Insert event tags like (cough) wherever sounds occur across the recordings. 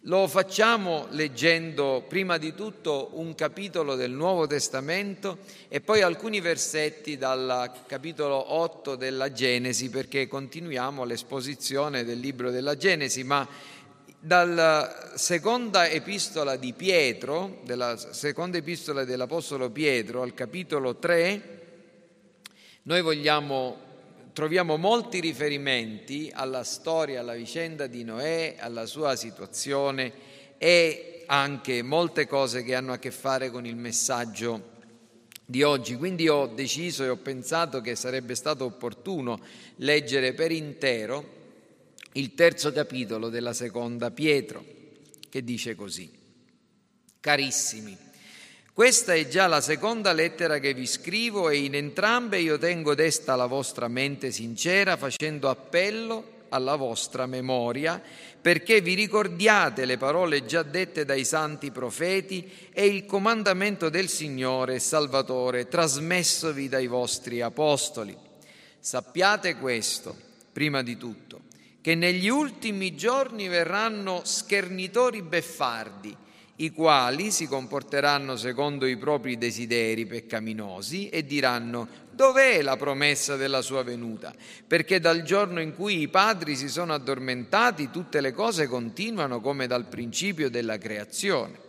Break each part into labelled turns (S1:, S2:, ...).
S1: Lo facciamo leggendo prima di tutto un capitolo del Nuovo Testamento e poi alcuni versetti dal capitolo 8 della Genesi perché continuiamo l'esposizione del libro della Genesi, ma dalla seconda epistola di Pietro, della seconda epistola dell'Apostolo Pietro al capitolo 3, noi vogliamo troviamo molti riferimenti alla storia, alla vicenda di Noè, alla sua situazione e anche molte cose che hanno a che fare con il messaggio di oggi. Quindi ho deciso e ho pensato che sarebbe stato opportuno leggere per intero il terzo capitolo della seconda Pietro, che dice così. Carissimi, questa è già la seconda lettera che vi scrivo e in entrambe io tengo desta la vostra mente sincera facendo appello alla vostra memoria perché vi ricordiate le parole già dette dai santi profeti e il comandamento del Signore Salvatore trasmessovi dai vostri apostoli. Sappiate questo, prima di tutto, che negli ultimi giorni verranno schernitori beffardi i quali si comporteranno secondo i propri desideri peccaminosi e diranno dov'è la promessa della sua venuta? Perché dal giorno in cui i padri si sono addormentati tutte le cose continuano come dal principio della creazione.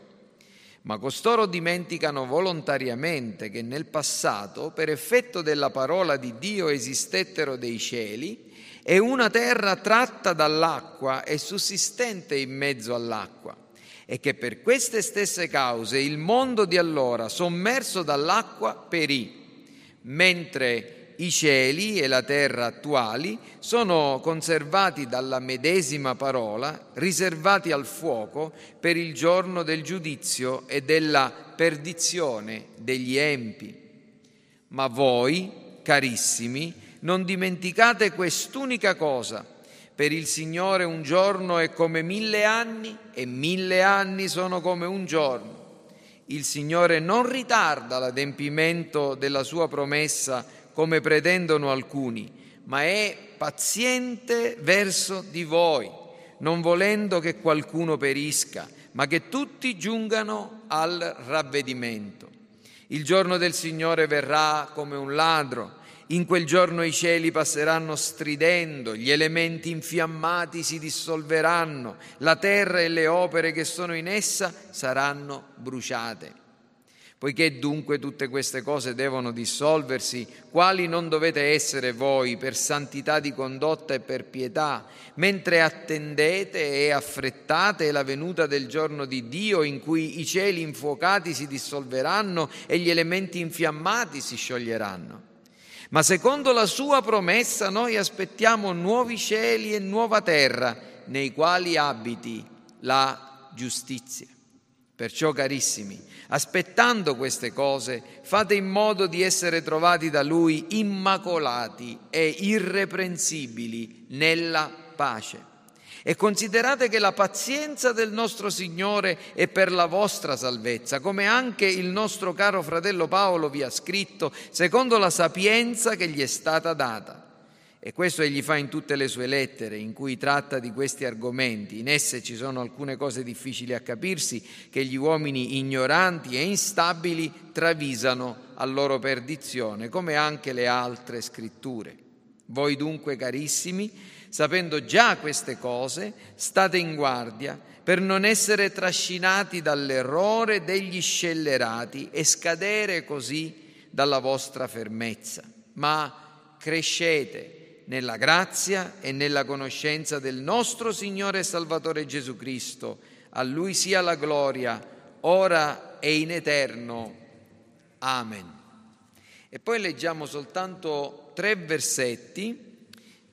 S1: Ma costoro dimenticano volontariamente che nel passato, per effetto della parola di Dio, esistettero dei cieli e una terra tratta dall'acqua e sussistente in mezzo all'acqua e che per queste stesse cause il mondo di allora, sommerso dall'acqua, perì, mentre i cieli e la terra attuali sono conservati dalla medesima parola, riservati al fuoco per il giorno del giudizio e della perdizione degli empi. Ma voi, carissimi, non dimenticate quest'unica cosa per il Signore un giorno è come mille anni e mille anni sono come un giorno. Il Signore non ritarda l'adempimento della sua promessa come pretendono alcuni, ma è paziente verso di voi, non volendo che qualcuno perisca, ma che tutti giungano al ravvedimento. Il giorno del Signore verrà come un ladro in quel giorno i cieli passeranno stridendo, gli elementi infiammati si dissolveranno, la terra e le opere che sono in essa saranno bruciate. Poiché dunque tutte queste cose devono dissolversi, quali non dovete essere voi per santità di condotta e per pietà, mentre attendete e affrettate la venuta del giorno di Dio in cui i cieli infuocati si dissolveranno e gli elementi infiammati si scioglieranno. Ma secondo la sua promessa noi aspettiamo nuovi cieli e nuova terra nei quali abiti la giustizia. Perciò, carissimi, aspettando queste cose, fate in modo di essere trovati da Lui immacolati e irreprensibili nella pace e considerate che la pazienza del nostro Signore è per la vostra salvezza, come anche il nostro caro fratello Paolo vi ha scritto, secondo la sapienza che gli è stata data. E questo egli fa in tutte le sue lettere, in cui tratta di questi argomenti. In esse ci sono alcune cose difficili a capirsi che gli uomini ignoranti e instabili travisano a loro perdizione, come anche le altre scritture. Voi dunque, carissimi, Sapendo già queste cose, state in guardia per non essere trascinati dall'errore degli scellerati e scadere così dalla vostra fermezza, ma crescete nella grazia e nella conoscenza del nostro Signore e Salvatore Gesù Cristo. A Lui sia la gloria, ora e in eterno. Amen. E poi leggiamo soltanto tre versetti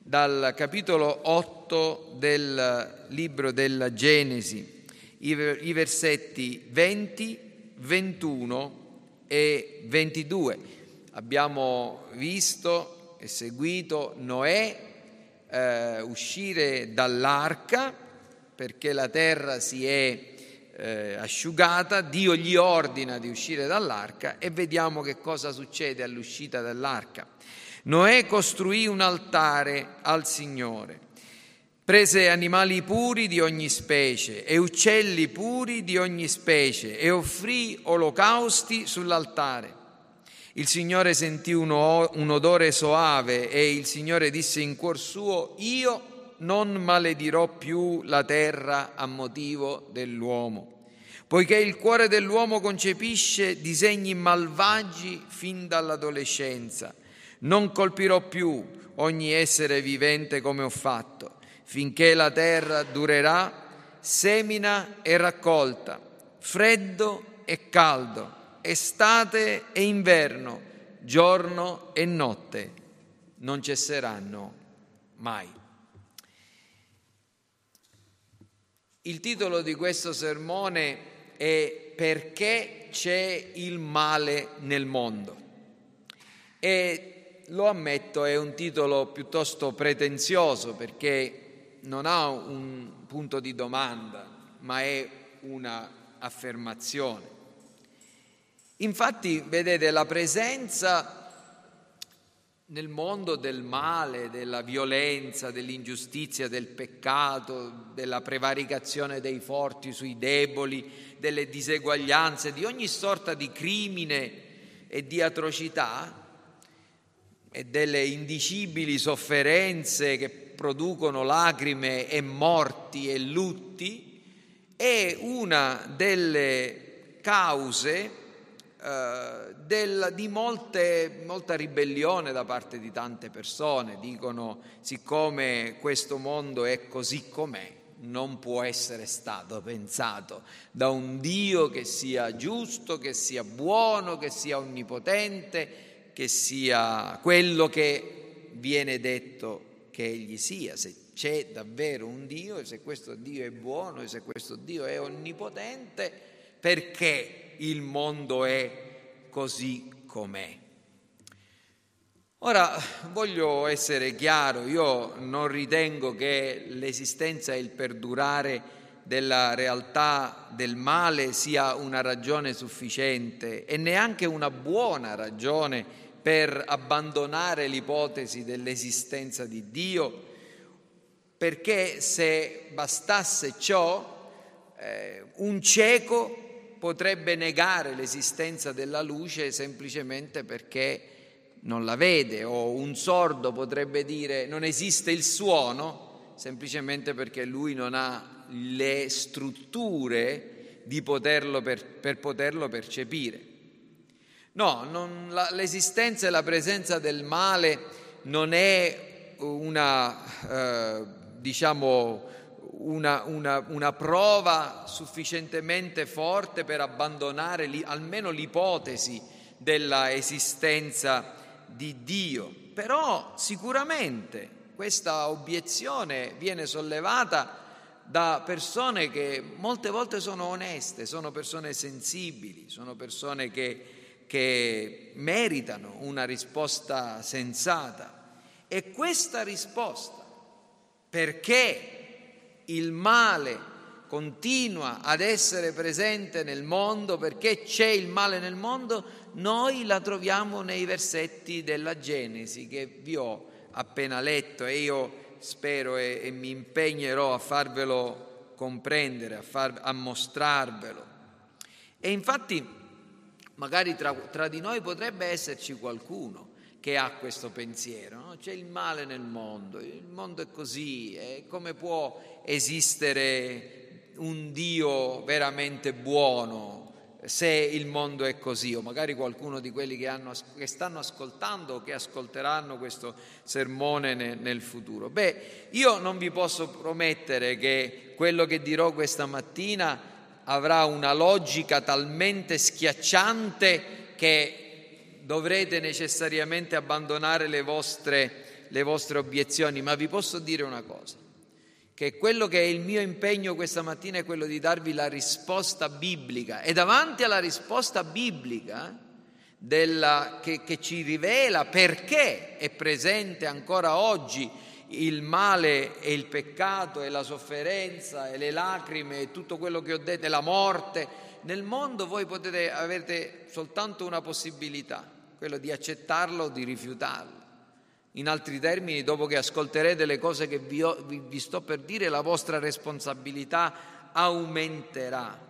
S1: dal capitolo 8 del libro della Genesi, i versetti 20, 21 e 22. Abbiamo visto e seguito Noè eh, uscire dall'arca perché la terra si è eh, asciugata, Dio gli ordina di uscire dall'arca e vediamo che cosa succede all'uscita dall'arca. Noè costruì un altare al Signore. Prese animali puri di ogni specie e uccelli puri di ogni specie e offrì olocausti sull'altare. Il Signore sentì un, odore soave e il Signore disse in cuor suo, io non maledirò più la terra a motivo dell'uomo, poiché il cuore dell'uomo concepisce disegni malvagi fin dall'adolescenza. Non colpirò più ogni essere vivente come ho fatto finché la terra durerà, semina e raccolta, freddo e caldo, estate e inverno, giorno e notte, non cesseranno mai. Il titolo di questo sermone è Perché c'è il male nel mondo? E lo ammetto, è un titolo piuttosto pretenzioso perché non ha un punto di domanda, ma è una affermazione. Infatti, vedete, la presenza nel mondo del male, della violenza, dell'ingiustizia, del peccato, della prevaricazione dei forti sui deboli, delle diseguaglianze, di ogni sorta di crimine e di atrocità e delle indicibili sofferenze che producono lacrime e morti e lutti, è una delle cause eh, del, di molte, molta ribellione da parte di tante persone. Dicono, siccome questo mondo è così com'è, non può essere stato pensato da un Dio che sia giusto, che sia buono, che sia onnipotente, che sia quello che viene detto che egli sia, se c'è davvero un Dio e se questo Dio è buono e se questo Dio è onnipotente, perché il mondo è così com'è. Ora voglio essere chiaro, io non ritengo che l'esistenza e il perdurare della realtà del male sia una ragione sufficiente e neanche una buona ragione per abbandonare l'ipotesi dell'esistenza di Dio, perché se bastasse ciò, eh, un cieco potrebbe negare l'esistenza della luce semplicemente perché non la vede, o un sordo potrebbe dire non esiste il suono semplicemente perché lui non ha le strutture poterlo per, per poterlo percepire. No, non, la, l'esistenza e la presenza del male non è una, eh, diciamo, una, una, una, prova sufficientemente forte per abbandonare li, almeno l'ipotesi della esistenza di Dio. Però sicuramente questa obiezione viene sollevata da persone che molte volte sono oneste, sono persone sensibili, sono persone che che meritano una risposta sensata. E questa risposta, perché il male continua ad essere presente nel mondo, perché c'è il male nel mondo, noi la troviamo nei versetti della Genesi che vi ho appena letto e io spero e, e mi impegnerò a farvelo comprendere, a, far, a mostrarvelo. E infatti magari tra, tra, di noi potrebbe esserci qualcuno che ha questo pensiero, no? c'è il male nel mondo, il mondo è così, e come può esistere un Dio veramente buono se il mondo è così, o magari qualcuno di quelli che, hanno, che stanno ascoltando o che ascolteranno questo sermone nel, nel futuro. Beh, io non vi posso promettere che quello che dirò questa mattina avrà una logica talmente schiacciante che dovrete necessariamente abbandonare le vostre, le vostre obiezioni, ma vi posso dire una cosa, che quello che è il mio impegno questa mattina è quello di darvi la risposta biblica. E davanti alla risposta biblica della, che, che ci rivela perché è presente ancora oggi il male e il peccato e la sofferenza e le lacrime e tutto quello che ho detto, e la morte, nel mondo voi potete, avete soltanto una possibilità, quella di accettarlo o di rifiutarlo. In altri termini, dopo che ascolterete le cose che vi, ho, vi, vi sto per dire, la vostra responsabilità aumenterà.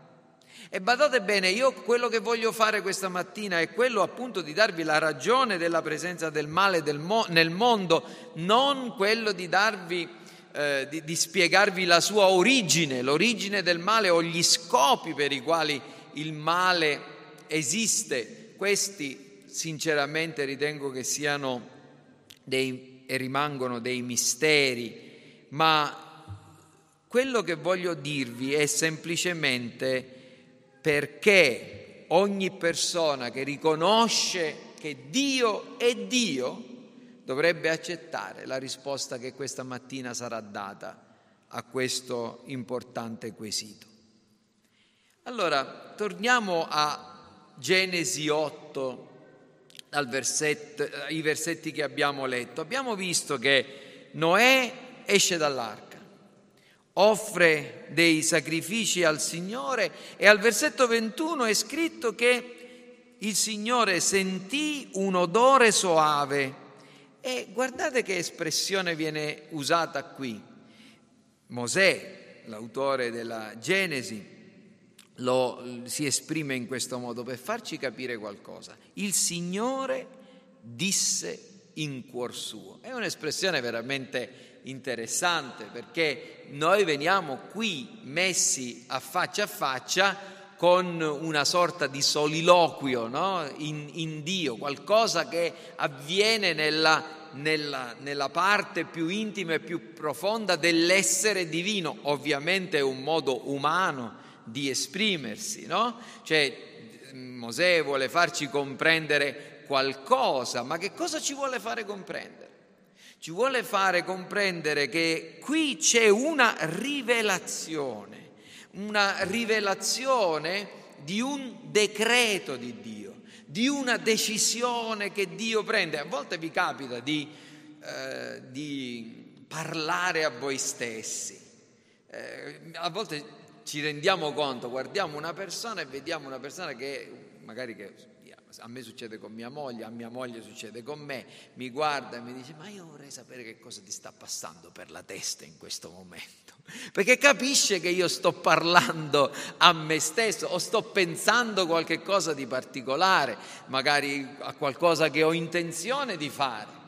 S1: E badate bene, io quello che voglio fare questa mattina è quello appunto di darvi la ragione della presenza del male del mo- nel mondo, non quello di darvi, eh, di, di spiegarvi la sua origine, l'origine del male o gli scopi per i quali il male esiste. Questi sinceramente ritengo che siano dei, e rimangono dei misteri, ma quello che voglio dirvi è semplicemente perché ogni persona che riconosce che Dio è Dio dovrebbe accettare la risposta che questa mattina sarà data a questo importante quesito. Allora, torniamo a Genesi 8 al versetto, ai versetti che abbiamo letto, abbiamo visto che Noè esce dall'arca, offre dei sacrifici al Signore e al versetto 21 è scritto che il Signore sentì un odore soave e guardate che espressione viene usata qui. Mosè, l'autore della Genesi, lo, si esprime in questo modo per farci capire qualcosa. Il Signore disse in cuor suo. È un'espressione veramente interessante perché noi veniamo qui messi a faccia a faccia con una sorta di soliloquio no? in, in, Dio, qualcosa che avviene nella, nella, nella parte più intima e più profonda dell'essere divino, ovviamente è un modo umano di esprimersi, no? Cioè Mosè vuole farci comprendere qualcosa, ma che cosa ci vuole fare comprendere? Ci vuole fare comprendere che qui c'è una rivelazione, una rivelazione di un decreto di Dio, di una decisione che Dio prende. A volte vi capita di, eh, di parlare a voi stessi, eh, a volte ci rendiamo conto, guardiamo una persona e vediamo una persona che magari che a me succede con mia moglie, a mia moglie succede con me, mi guarda e mi dice ma io vorrei sapere che cosa ti sta passando per la testa in questo momento, (laughs) perché capisce che io sto parlando a me stesso o sto pensando qualche cosa di particolare, magari a qualcosa che ho intenzione di fare.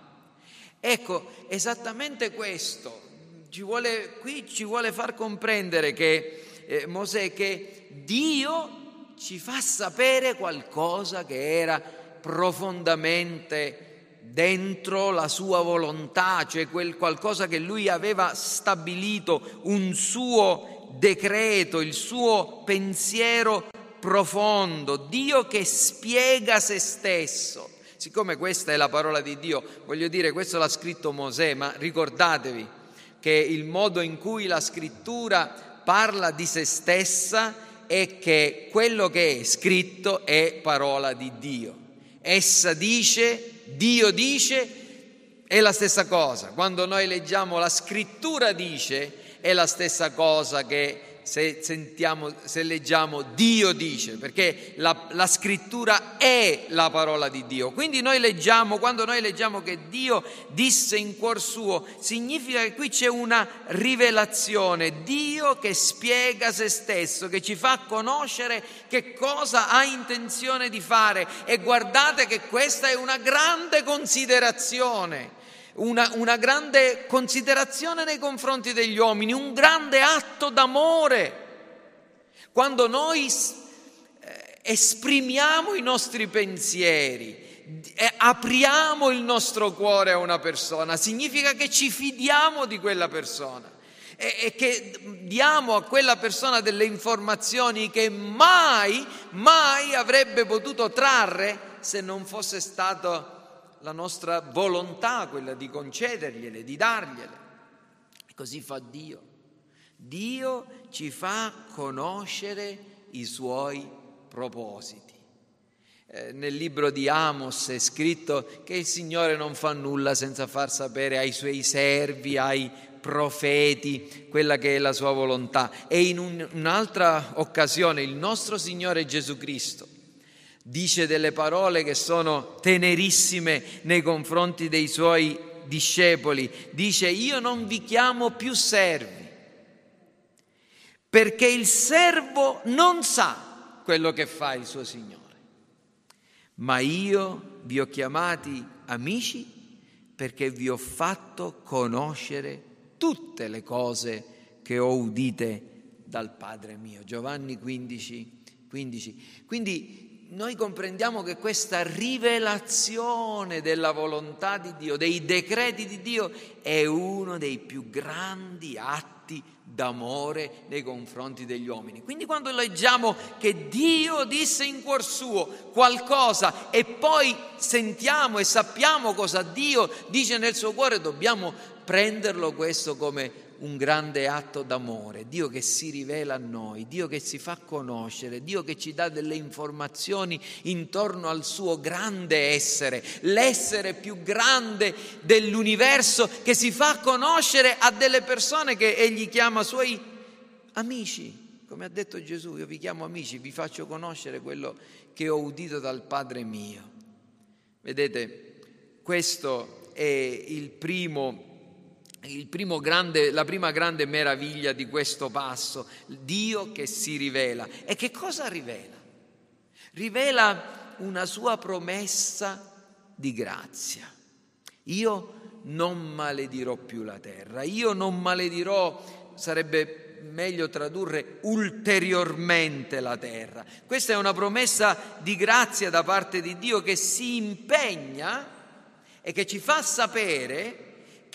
S1: Ecco, esattamente questo, ci vuole, qui ci vuole far comprendere che eh, Mosè che Dio ci fa sapere qualcosa che era profondamente dentro la sua volontà, cioè quel qualcosa che lui aveva stabilito, un suo decreto, il suo pensiero profondo, Dio che spiega se stesso. Siccome questa è la parola di Dio, voglio dire, questo l'ha scritto Mosè, ma ricordatevi che il modo in cui la scrittura parla di se stessa e che quello che è scritto è parola di Dio. Essa dice, Dio dice, è la stessa cosa. Quando noi leggiamo la scrittura dice, è la stessa cosa che se, sentiamo, se leggiamo Dio dice, perché la, la, scrittura è la parola di Dio. Quindi noi leggiamo, quando noi leggiamo che Dio disse in cuor suo, significa che qui c'è una rivelazione, Dio che spiega se stesso, che ci fa conoscere che cosa ha intenzione di fare. E guardate che questa è una grande considerazione una, una grande considerazione nei confronti degli uomini, un grande atto d'amore. Quando noi eh, esprimiamo i nostri pensieri, apriamo il nostro cuore a una persona, significa che ci fidiamo di quella persona e, che diamo a quella persona delle informazioni che mai, mai avrebbe potuto trarre se non fosse stato la nostra volontà, quella di concedergliele, di dargliele. E così fa Dio. Dio ci fa conoscere i suoi propositi. Eh, nel libro di Amos è scritto che il Signore non fa nulla senza far sapere ai suoi servi, ai profeti, quella che è la sua volontà. E in un, un'altra occasione il nostro Signore Gesù Cristo dice delle parole che sono tenerissime nei confronti dei suoi discepoli, dice io non vi chiamo più servi, perché il servo non sa quello che fa il suo Signore, ma io vi ho chiamati amici perché vi ho fatto conoscere tutte le cose che ho udite dal Padre mio. Giovanni 15, 15. Quindi noi comprendiamo che questa rivelazione della volontà di Dio, dei decreti di Dio, è uno dei più grandi atti d'amore nei confronti degli uomini. Quindi quando leggiamo che Dio disse in cuor suo qualcosa e poi sentiamo e sappiamo cosa Dio dice nel suo cuore, dobbiamo prenderlo questo come un grande atto d'amore, Dio che si rivela a noi, Dio che si fa conoscere, Dio che ci dà delle informazioni intorno al suo grande essere, l'essere più grande dell'universo che si fa conoscere a delle persone che egli chiama suoi amici. Come ha detto Gesù, io vi chiamo amici, vi faccio conoscere quello che ho udito dal Padre mio. Vedete, questo è il primo grande, la prima grande meraviglia di questo passo, Dio che si rivela. E che cosa rivela? Rivela una sua promessa di grazia. Io non maledirò più la terra, io non maledirò, sarebbe meglio tradurre ulteriormente la terra. Questa è una promessa di grazia da parte di Dio che si impegna e che ci fa sapere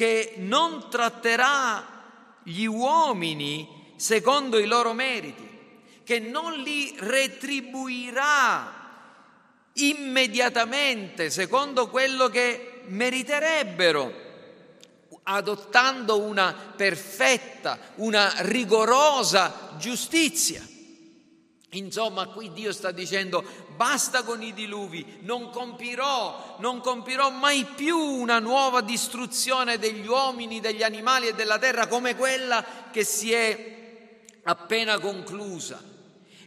S1: che non tratterà gli uomini secondo i loro meriti, che non li retribuirà immediatamente secondo quello che meriterebbero, adottando una perfetta, una rigorosa giustizia. Insomma, qui Dio sta dicendo basta con i diluvi, non compirò, non compirò mai più una nuova distruzione degli uomini, degli animali e della terra come quella che si è appena conclusa.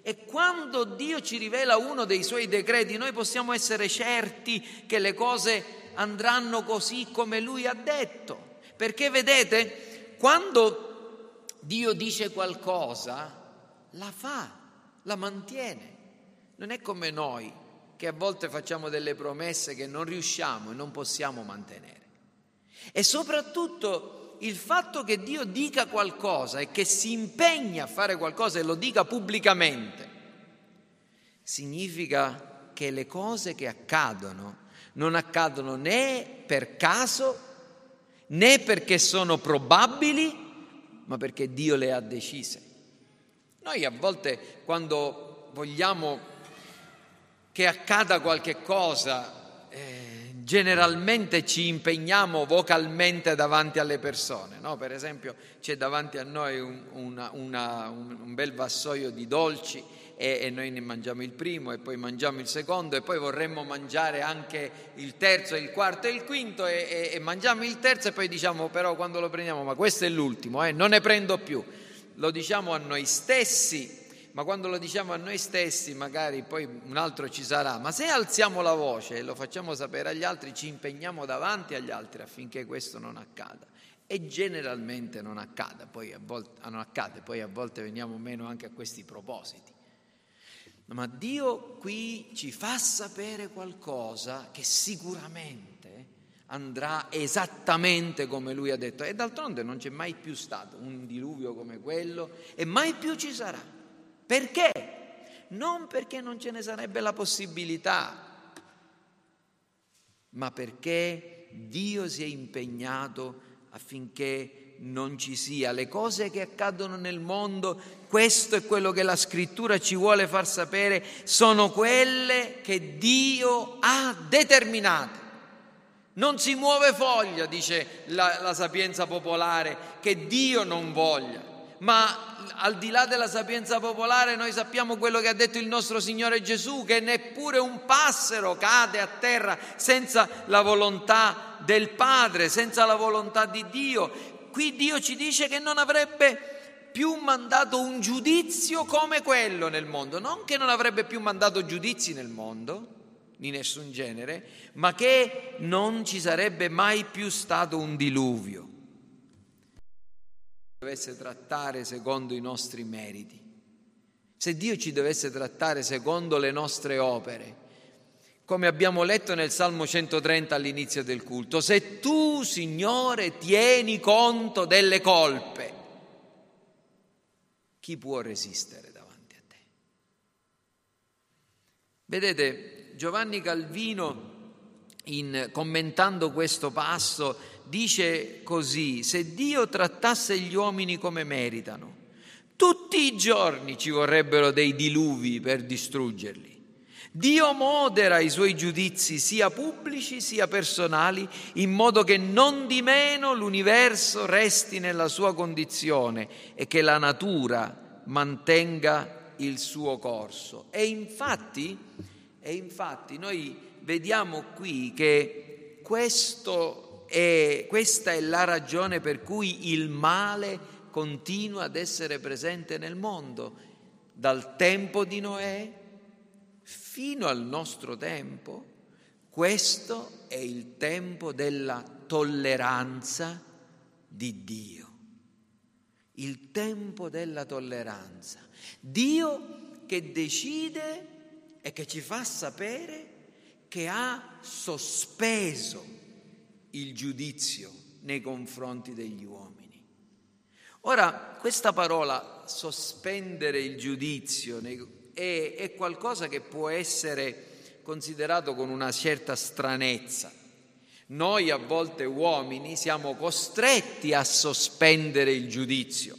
S1: E quando Dio ci rivela uno dei suoi decreti, noi possiamo essere certi che le cose andranno così come Lui ha detto. Perché vedete, quando Dio dice qualcosa, la fa la mantiene. Non è come noi che a volte facciamo delle promesse che non riusciamo e non possiamo mantenere. E soprattutto il fatto che Dio dica qualcosa e che si impegna a fare qualcosa e lo dica pubblicamente, significa che le cose che accadono non accadono né per caso né perché sono probabili, ma perché Dio le ha decise. Noi a volte quando vogliamo che accada qualche cosa, eh, generalmente ci impegniamo vocalmente davanti alle persone. No? Per esempio c'è davanti a noi un, una, una, un, bel vassoio di dolci e, e, noi ne mangiamo il primo e poi mangiamo il secondo e poi vorremmo mangiare anche il terzo, il quarto e il quinto e, e, e mangiamo il terzo e poi diciamo però quando lo prendiamo ma questo è l'ultimo, eh, non ne prendo più lo diciamo a noi stessi, ma quando lo diciamo a noi stessi magari poi un altro ci sarà, ma se alziamo la voce e lo facciamo sapere agli altri, ci impegniamo davanti agli altri affinché questo non accada. E generalmente non accada, poi a volte, non accade, poi a volte veniamo meno anche a questi propositi. Ma Dio qui ci fa sapere qualcosa che sicuramente andrà esattamente come lui ha detto. E d'altronde non c'è mai più stato un diluvio come quello e mai più ci sarà. Perché? Non perché non ce ne sarebbe la possibilità, ma perché Dio si è impegnato affinché non ci sia. Le cose che accadono nel mondo, questo è quello che la scrittura ci vuole far sapere, sono quelle che Dio ha determinato. Non si muove foglia, dice la, la, sapienza popolare, che Dio non voglia. Ma al di là della sapienza popolare noi sappiamo quello che ha detto il nostro Signore Gesù, che neppure un passero cade a terra senza la volontà del Padre, senza la volontà di Dio. Qui Dio ci dice che non avrebbe più mandato un giudizio come quello nel mondo, non che non avrebbe più mandato giudizi nel mondo, di nessun genere, ma che non ci sarebbe mai più stato un diluvio. Dovesse trattare secondo i nostri meriti, se Dio ci dovesse trattare secondo le nostre opere, come abbiamo letto nel Salmo 130 all'inizio del culto, se tu, Signore, tieni conto delle colpe, chi può resistere davanti a te? Vedete, Giovanni Calvino, in, commentando questo passo, dice così, se Dio trattasse gli uomini come meritano, tutti i giorni ci vorrebbero dei diluvi per distruggerli. Dio modera i suoi giudizi sia pubblici sia personali, in modo che non di meno l'universo resti nella sua condizione e che la natura mantenga il suo corso. E infatti, e infatti noi vediamo qui che è, questa è la ragione per cui il male continua ad essere presente nel mondo. Dal tempo di Noè fino al nostro tempo, questo è il tempo della tolleranza di Dio. Il tempo della tolleranza. Dio che decide e che ci fa sapere che ha sospeso il giudizio nei confronti degli uomini. Ora, questa parola sospendere il giudizio è, è qualcosa che può essere considerato con una certa stranezza. Noi a volte uomini siamo costretti a sospendere il giudizio.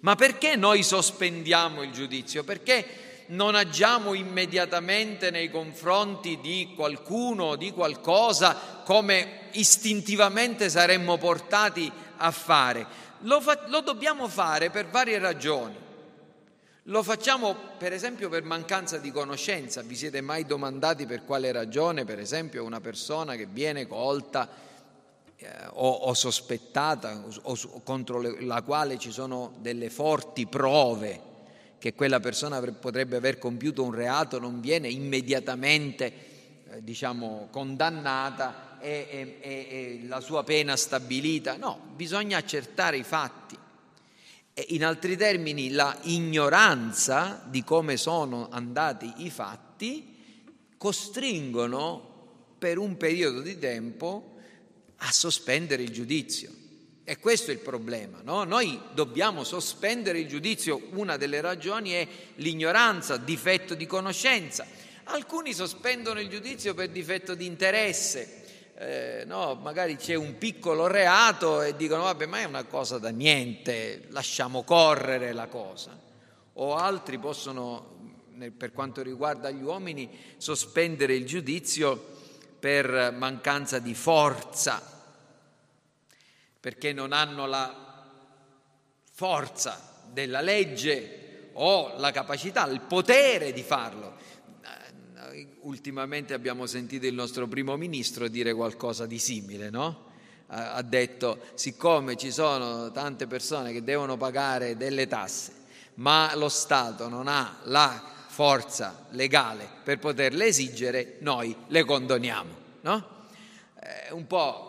S1: Ma perché noi sospendiamo il giudizio? Perché non agiamo immediatamente nei confronti di qualcuno di qualcosa come istintivamente saremmo portati a fare? Lo, fa- lo dobbiamo fare per varie ragioni. Lo facciamo per esempio per mancanza di conoscenza. Vi siete mai domandati per quale ragione, per esempio, una persona che viene colta eh, o, o, sospettata o, o contro le, la quale ci sono delle forti prove che quella persona potrebbe aver compiuto un reato non viene immediatamente eh, diciamo, condannata e, e, e la sua pena stabilita? No, bisogna accertare i fatti in altri termini, la ignoranza di come sono andati i fatti costringono per un periodo di tempo a sospendere il giudizio. E questo è il problema, no? Noi dobbiamo sospendere il giudizio, una delle ragioni è l'ignoranza, difetto di conoscenza. Alcuni sospendono il giudizio per difetto di interesse, eh, no, magari c'è un piccolo reato e dicono vabbè ma è una cosa da niente, lasciamo correre la cosa. O altri possono, per quanto riguarda gli uomini, sospendere il giudizio per mancanza di forza, perché non hanno la forza della legge o la capacità, il potere di farlo ultimamente abbiamo sentito il nostro primo ministro dire qualcosa di simile, no? Ha detto, siccome ci sono tante persone che devono pagare delle tasse, ma lo Stato non ha la forza legale per poterle esigere, noi le condoniamo, no? È un po'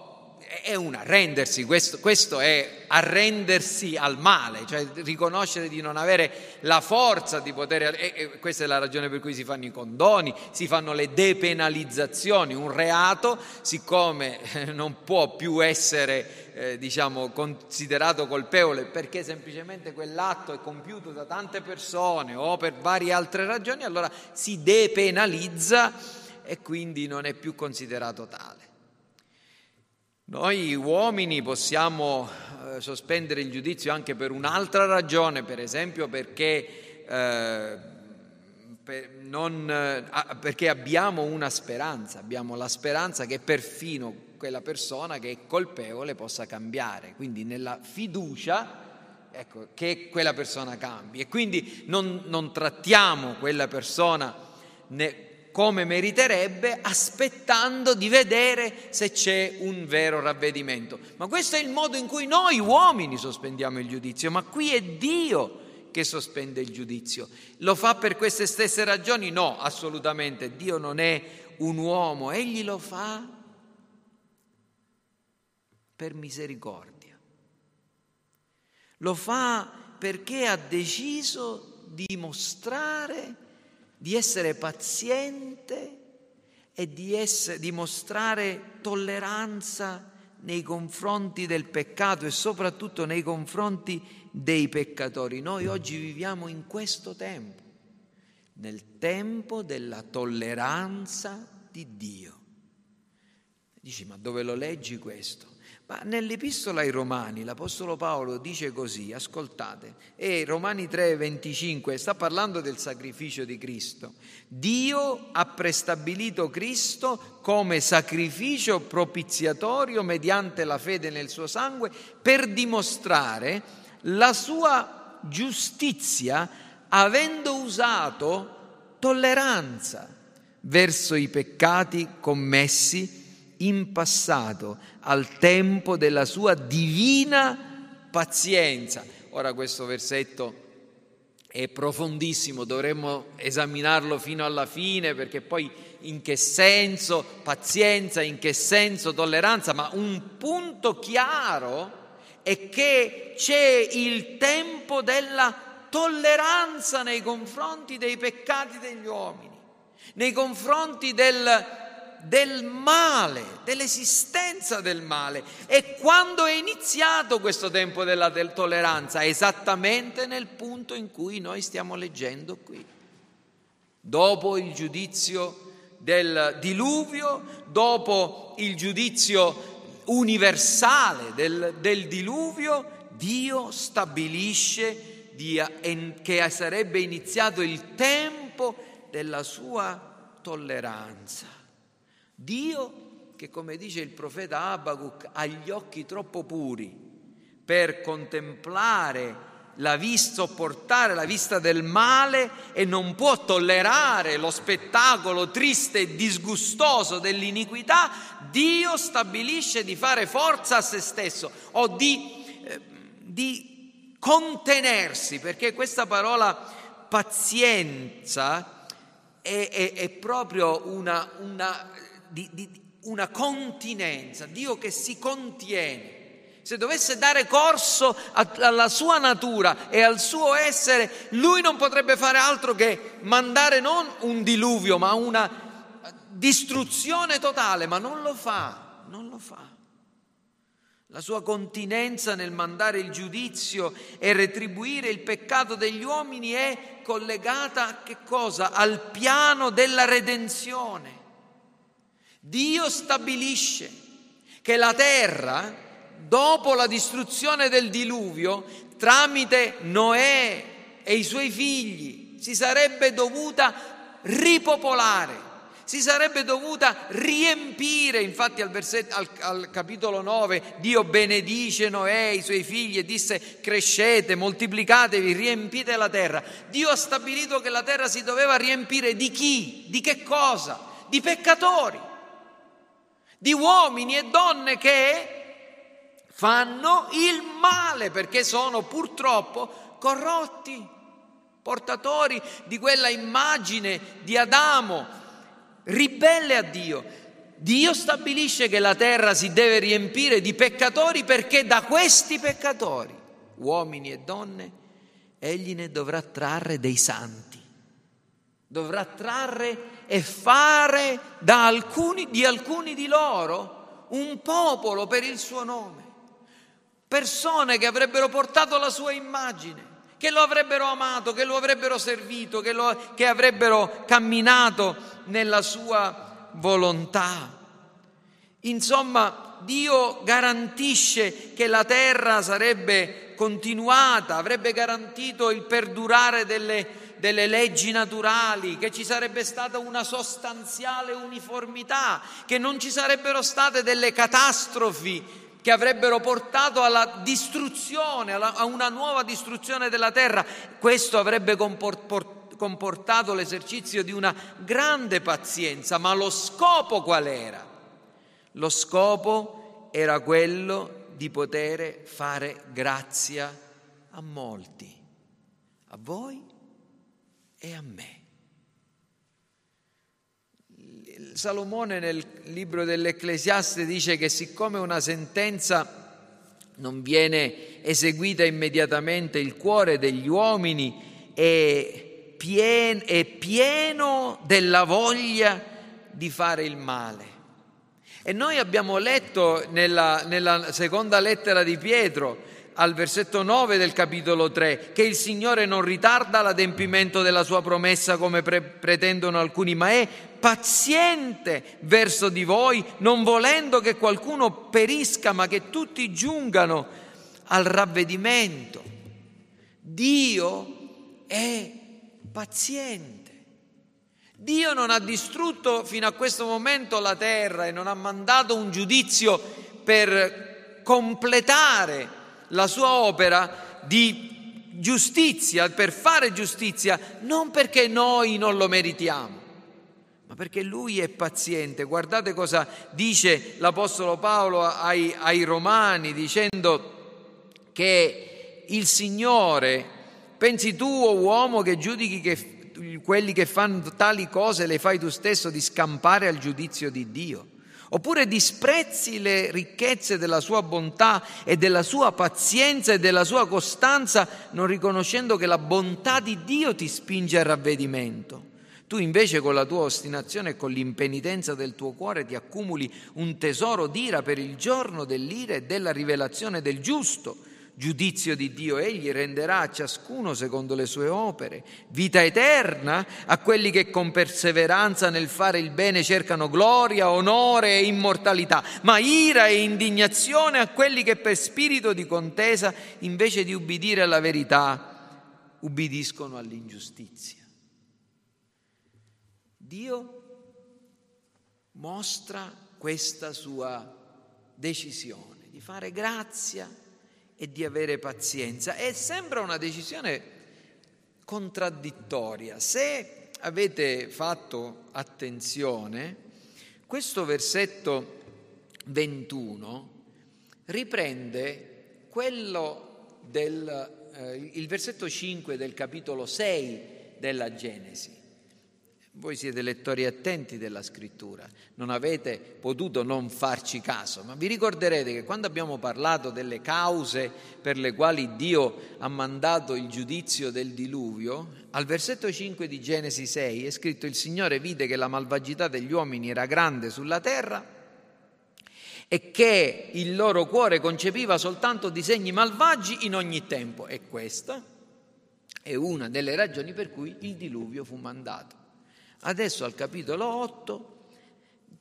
S1: è un arrendersi, questo, questo, è arrendersi al male, cioè riconoscere di non avere la forza di poter, e, questa è la ragione per cui si fanno i condoni, si fanno le depenalizzazioni, un reato siccome non può più essere eh, diciamo, considerato colpevole perché semplicemente quell'atto è compiuto da tante persone o per varie altre ragioni, allora si depenalizza e quindi non è più considerato tale. Noi uomini possiamo eh, sospendere il giudizio anche per un'altra ragione, per esempio perché, eh, per non, eh, perché abbiamo una speranza, abbiamo la speranza che perfino quella persona che è colpevole possa cambiare, quindi nella fiducia ecco, che quella persona cambi. E quindi non, non trattiamo quella persona ne, come meriterebbe, aspettando di vedere se c'è un vero ravvedimento. Ma questo è il modo in cui noi uomini sospendiamo il giudizio, ma qui è Dio che sospende il giudizio. Lo fa per queste stesse ragioni? No, assolutamente. Dio non è un uomo, egli lo fa per misericordia. Lo fa perché ha deciso di mostrare, di essere paziente e di, essere, di mostrare tolleranza nei confronti del peccato e soprattutto nei confronti dei peccatori. Noi oggi viviamo in questo tempo, nel tempo della tolleranza di Dio. Dici, ma dove lo leggi questo? Ma nell'epistola ai Romani l'Apostolo Paolo dice così, ascoltate, e Romani 3, 25 sta parlando del sacrificio di Cristo. Dio ha prestabilito Cristo come sacrificio propiziatorio mediante la fede nel suo sangue per dimostrare la sua giustizia avendo usato tolleranza verso i peccati commessi in passato, al tempo della sua divina pazienza. Ora questo versetto è profondissimo, dovremmo esaminarlo fino alla fine perché poi in che senso pazienza, in che senso tolleranza, ma un punto chiaro è che c'è il tempo della tolleranza nei confronti dei peccati degli uomini, nei confronti del del male, dell'esistenza del male. E quando è iniziato questo tempo della del tolleranza? Esattamente nel punto in cui noi stiamo leggendo qui. Dopo il giudizio del diluvio, dopo il giudizio universale del, del diluvio, Dio stabilisce di, che sarebbe iniziato il tempo della sua tolleranza. Dio che, come dice il profeta Abacuc, ha gli occhi troppo puri per contemplare la vista, sopportare la vista del male e non può tollerare lo spettacolo triste e disgustoso dell'iniquità, Dio stabilisce di fare forza a se stesso o di, eh, di contenersi, perché questa parola pazienza è, è, è proprio una, una di, di una continenza, Dio che si contiene. Se dovesse dare corso alla sua natura e al suo essere, lui non potrebbe fare altro che mandare non un diluvio, ma una distruzione totale, ma non lo fa, non lo fa. La sua continenza nel mandare il giudizio e retribuire il peccato degli uomini è collegata a che cosa? Al piano della redenzione. Dio stabilisce che la terra, dopo la distruzione del diluvio, tramite Noè e i suoi figli, si sarebbe dovuta ripopolare, si sarebbe dovuta riempire. Infatti al, versetto, al, al capitolo 9 Dio benedice Noè e i suoi figli e disse crescete, moltiplicatevi, riempite la terra. Dio ha stabilito che la terra si doveva riempire di chi? Di che cosa? Di peccatori di uomini e donne che fanno il male perché sono purtroppo corrotti, portatori di quella immagine di Adamo, ribelle a Dio. Dio stabilisce che la terra si deve riempire di peccatori perché da questi peccatori, uomini e donne, egli ne dovrà trarre dei santi dovrà trarre e fare alcuni, di alcuni di loro un popolo per il suo nome, persone che avrebbero portato la sua immagine, che lo avrebbero amato, che lo avrebbero servito, che, lo, che avrebbero camminato nella sua volontà. Insomma, Dio garantisce che la terra sarebbe continuata, avrebbe garantito il perdurare delle delle leggi naturali, che ci sarebbe stata una sostanziale uniformità, che non ci sarebbero state delle catastrofi che avrebbero portato alla distruzione, a una nuova distruzione della terra. Questo avrebbe comportato l'esercizio di una grande pazienza, ma lo scopo qual era? Lo scopo era quello di poter fare grazia a molti a voi e a me. Salomone nel libro dell'Ecclesiaste dice che siccome una sentenza non viene eseguita immediatamente, il cuore degli uomini è pieno, è pieno della voglia di fare il male. E noi abbiamo letto nella, nella seconda lettera di Pietro, al versetto 9 del capitolo 3, che il Signore non ritarda l'adempimento della sua promessa come pre- pretendono alcuni, ma è paziente verso di voi, non volendo che qualcuno perisca, ma che tutti giungano al ravvedimento. Dio è paziente. Dio non ha distrutto fino a questo momento la terra e non ha mandato un giudizio per completare la sua opera di giustizia, per fare giustizia, non perché noi non lo meritiamo, ma perché lui è paziente. Guardate cosa dice l'Apostolo Paolo ai, ai Romani dicendo che il Signore, pensi tu, o uomo, che giudichi che quelli che fanno tali cose le fai tu stesso di scampare al giudizio di Dio? Oppure disprezzi le ricchezze della sua bontà e della sua pazienza e della sua costanza, non riconoscendo che la bontà di Dio ti spinge al ravvedimento. Tu invece con la tua ostinazione e con l'impenitenza del tuo cuore ti accumuli un tesoro d'ira per il giorno dell'ira e della rivelazione del giusto giudizio di Dio, egli renderà a ciascuno secondo le sue opere, vita eterna a quelli che con perseveranza nel fare il bene cercano gloria, onore e immortalità, ma ira e indignazione a quelli che per spirito di contesa, invece di ubbidire alla verità, ubbidiscono all'ingiustizia. Dio mostra questa sua decisione di fare grazia e di avere pazienza. E sembra una decisione contraddittoria. Se avete fatto attenzione, questo versetto 21 riprende quello del eh, il versetto 5 del capitolo 6 della Genesi. Voi siete lettori attenti della scrittura, non avete potuto non farci caso, ma vi ricorderete che quando abbiamo parlato delle cause per le quali Dio ha mandato il giudizio del diluvio, al versetto 5 di Genesi 6 è scritto il Signore vide che la malvagità degli uomini era grande sulla terra e che il loro cuore concepiva soltanto disegni malvagi in ogni tempo. E questa è una delle ragioni per cui il diluvio fu mandato. Adesso al capitolo 8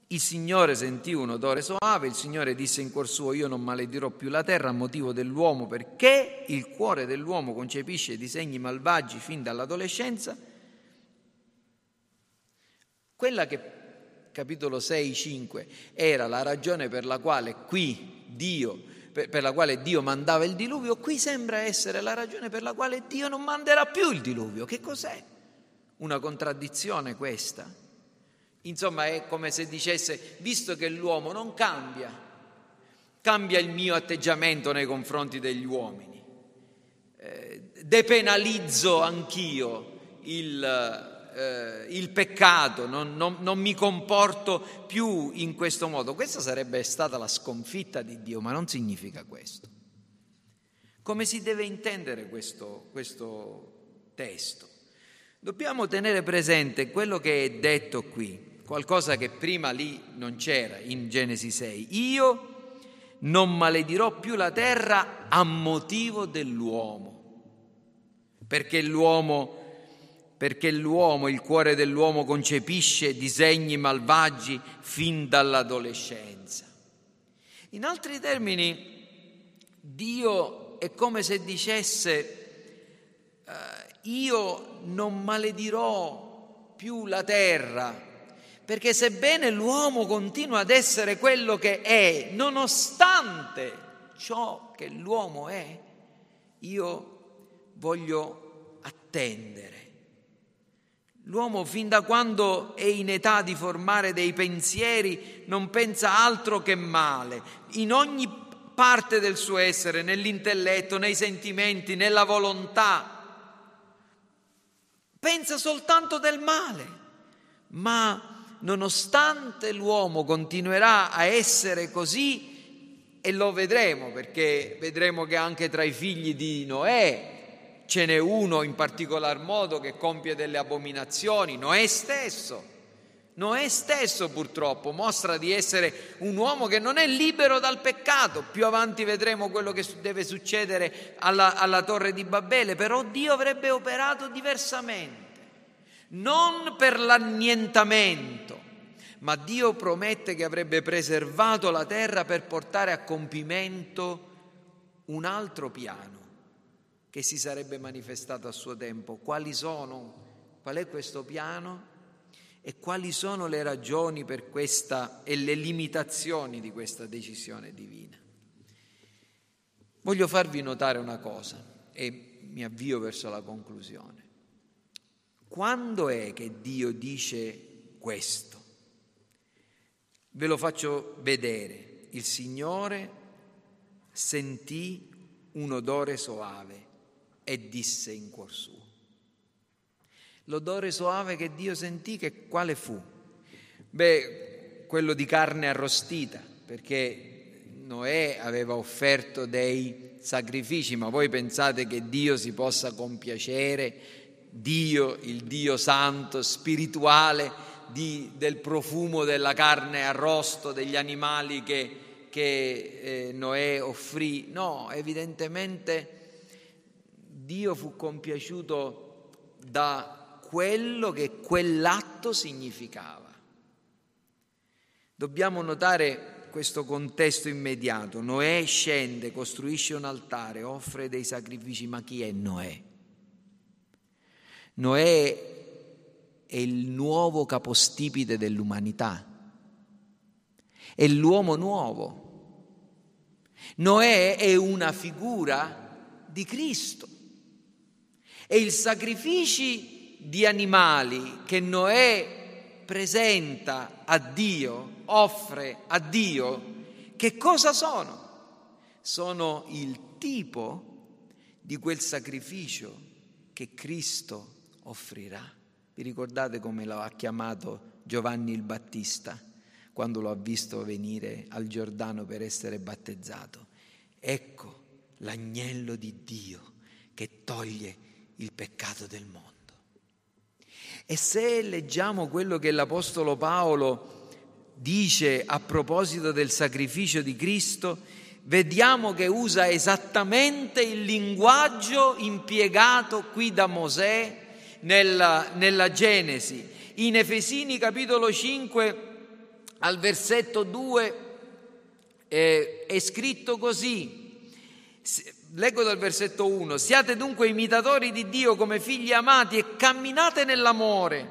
S1: il Signore sentì un odore soave, il Signore disse in cuor suo io non maledirò più la terra a motivo dell'uomo perché il cuore dell'uomo concepisce disegni malvagi fin dall'adolescenza. Quella che capitolo 6, 5 era la ragione per la quale qui Dio, per, la quale Dio mandava il diluvio, qui sembra essere la ragione per la quale Dio non manderà più il diluvio. Che cos'è? Una contraddizione questa. Insomma, è come se dicesse, visto che l'uomo non cambia, cambia il mio atteggiamento nei confronti degli uomini. Eh, depenalizzo anch'io il, eh, il peccato, non, non, non mi comporto più in questo modo. Questa sarebbe stata la sconfitta di Dio, ma non significa questo. Come si deve intendere questo, questo testo? Dobbiamo tenere presente quello che è detto qui, qualcosa che prima lì non c'era in Genesi 6. Io non maledirò più la terra a motivo dell'uomo, perché l'uomo, perché l'uomo, il cuore dell'uomo concepisce disegni malvagi fin dall'adolescenza. In altri termini, Dio è come se dicesse eh, io non maledirò più la terra, perché sebbene l'uomo continua ad essere quello che è, nonostante ciò che l'uomo è, io voglio attendere. L'uomo fin da quando è in età di formare dei pensieri non pensa altro che male, in ogni parte del suo essere, nell'intelletto, nei sentimenti, nella volontà pensa soltanto del male, ma nonostante l'uomo continuerà a essere così, e lo vedremo perché vedremo che anche tra i figli di Noè ce n'è uno in particolar modo che compie delle abominazioni, Noè stesso. Noè stesso purtroppo mostra di essere un uomo che non è libero dal peccato. Più avanti vedremo quello che deve succedere alla, alla torre di Babele, però Dio avrebbe operato diversamente, non per l'annientamento, ma Dio promette che avrebbe preservato la terra per portare a compimento un altro piano che si sarebbe manifestato a suo tempo. Quali sono? Qual è questo piano? E quali sono le ragioni per questa e le limitazioni di questa decisione divina. Voglio farvi notare una cosa e mi avvio verso la conclusione. Quando è che Dio dice questo? Ve lo faccio vedere. Il Signore sentì un odore soave e disse in cuor suo. L'odore soave che Dio sentì, che quale fu? Beh, quello di carne arrostita, perché Noè aveva offerto dei sacrifici, ma voi pensate che Dio si possa compiacere, Dio, il Dio santo, spirituale, di, del profumo della carne arrosto, degli animali che, che eh, Noè offrì? No, evidentemente Dio fu compiaciuto da quello che quell'atto significava. Dobbiamo notare questo contesto immediato. Noè scende, costruisce un altare, offre dei sacrifici, ma chi è Noè? Noè è il nuovo capostipite dell'umanità, è l'uomo nuovo. Noè è una figura di Cristo e i sacrifici di animali che Noè presenta a Dio, offre a Dio, che cosa sono? Sono il tipo di quel sacrificio che Cristo offrirà. Vi ricordate come lo ha chiamato Giovanni il Battista quando lo ha visto venire al Giordano per essere battezzato? Ecco l'agnello di Dio che toglie il peccato del mondo. E se leggiamo quello che l'Apostolo Paolo dice a proposito del sacrificio di Cristo, vediamo che usa esattamente il linguaggio impiegato qui da Mosè nella, nella Genesi. In Efesini capitolo 5 al versetto 2 eh, è scritto così, Leggo dal versetto 1, siate dunque imitatori di Dio come figli amati e camminate nell'amore,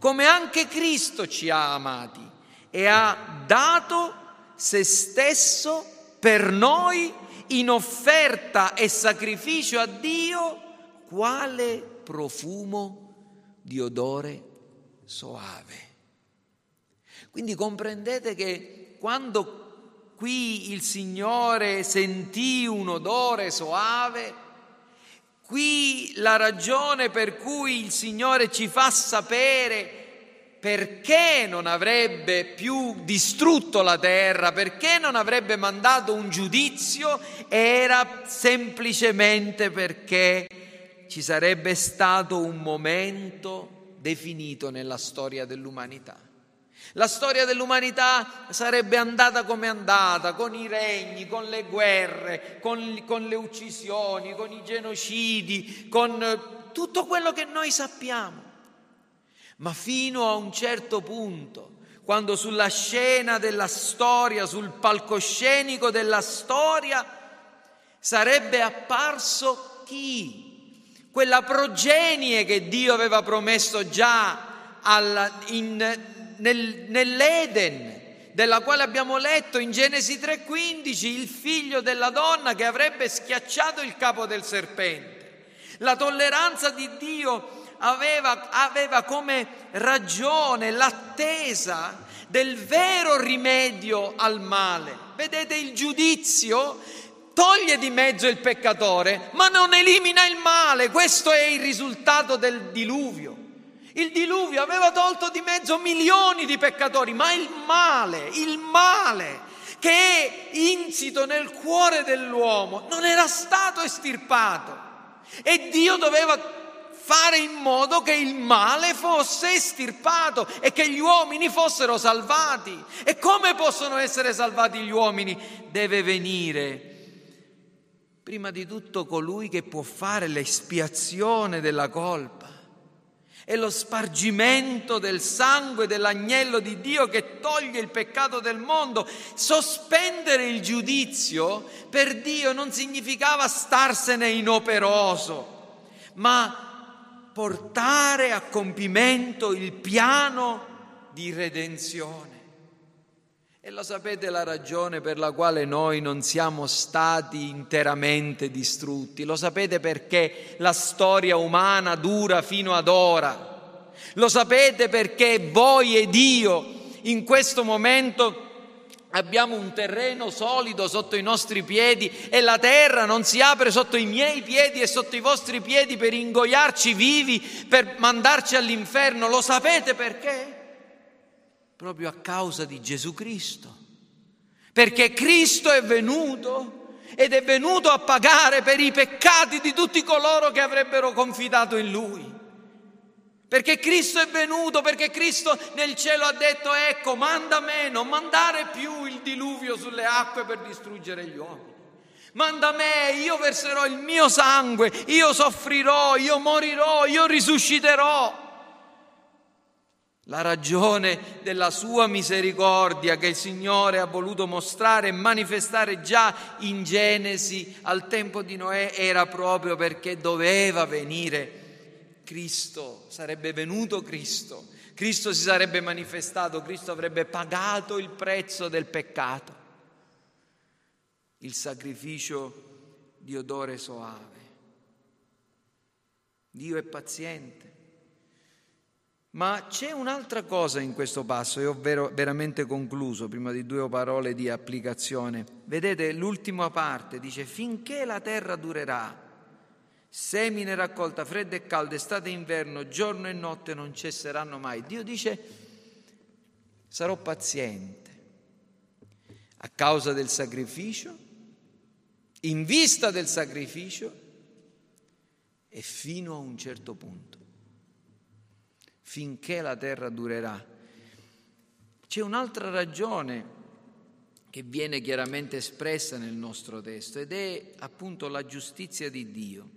S1: come anche Cristo ci ha amati e ha dato se stesso per noi in offerta e sacrificio a Dio quale profumo di odore soave. Quindi comprendete che quando qui il Signore sentì un odore soave, qui la ragione per cui il Signore ci fa sapere perché non avrebbe più distrutto la terra, perché non avrebbe mandato un giudizio, era semplicemente perché ci sarebbe stato un momento definito nella storia dell'umanità. La storia dell'umanità sarebbe andata come è andata, con i regni, con le guerre, con, con le uccisioni, con i genocidi, con eh, tutto quello che noi sappiamo. Ma fino a un certo punto, quando sulla scena della storia, sul palcoscenico della storia, sarebbe apparso chi? Quella progenie che Dio aveva promesso già alla, in, nel, nell'Eden, della quale abbiamo letto in Genesi 3:15, il figlio della donna che avrebbe schiacciato il capo del serpente. La tolleranza di Dio aveva, aveva come ragione l'attesa del vero rimedio al male. Vedete il giudizio toglie di mezzo il peccatore, ma non elimina il male. Questo è il risultato del diluvio. Il diluvio aveva tolto di mezzo milioni di peccatori, ma il male, il male che è insito nel cuore dell'uomo non era stato estirpato. E Dio doveva fare in modo che il male fosse estirpato e che gli uomini fossero salvati. E come possono essere salvati gli uomini? Deve venire prima di tutto colui che può fare l'espiazione della colpa è lo spargimento del sangue dell'agnello di Dio che toglie il peccato del mondo. Sospendere il giudizio per Dio non significava starsene inoperoso, ma portare a compimento il piano di redenzione. E lo sapete la ragione per la quale noi non siamo stati interamente distrutti? Lo sapete perché la storia umana dura fino ad ora? Lo sapete perché voi ed io in questo momento Abbiamo un terreno solido sotto i nostri piedi e la terra non si apre sotto i miei piedi e sotto i vostri piedi per ingoiarci vivi, per mandarci all'inferno. Lo sapete perché? Proprio a causa di Gesù Cristo. Perché Cristo è venuto ed è venuto a pagare per i peccati di tutti coloro che avrebbero confidato in Lui. Perché Cristo è venuto, perché Cristo nel cielo ha detto, ecco, manda me, non mandare più il diluvio sulle acque per distruggere gli uomini. Manda me, io verserò il mio sangue, io soffrirò, io morirò, io risusciterò. La ragione della sua misericordia che il Signore ha voluto mostrare e manifestare già in Genesi al tempo di Noè era proprio perché doveva venire Cristo, sarebbe venuto Cristo, Cristo si sarebbe manifestato, Cristo avrebbe pagato il prezzo del peccato, il sacrificio di odore soave. Dio è paziente. Ma c'è un'altra cosa in questo passo, e ho veramente concluso prima di due parole di applicazione. Vedete, l'ultima parte dice, finché la terra durerà, semine raccolta, freddo e caldo, estate e inverno, giorno e notte non cesseranno mai. Dio dice, sarò paziente a causa del sacrificio, in vista del sacrificio e fino a un certo punto, finché la terra durerà. C'è un'altra ragione che viene chiaramente espressa nel nostro testo ed è appunto la giustizia di Dio.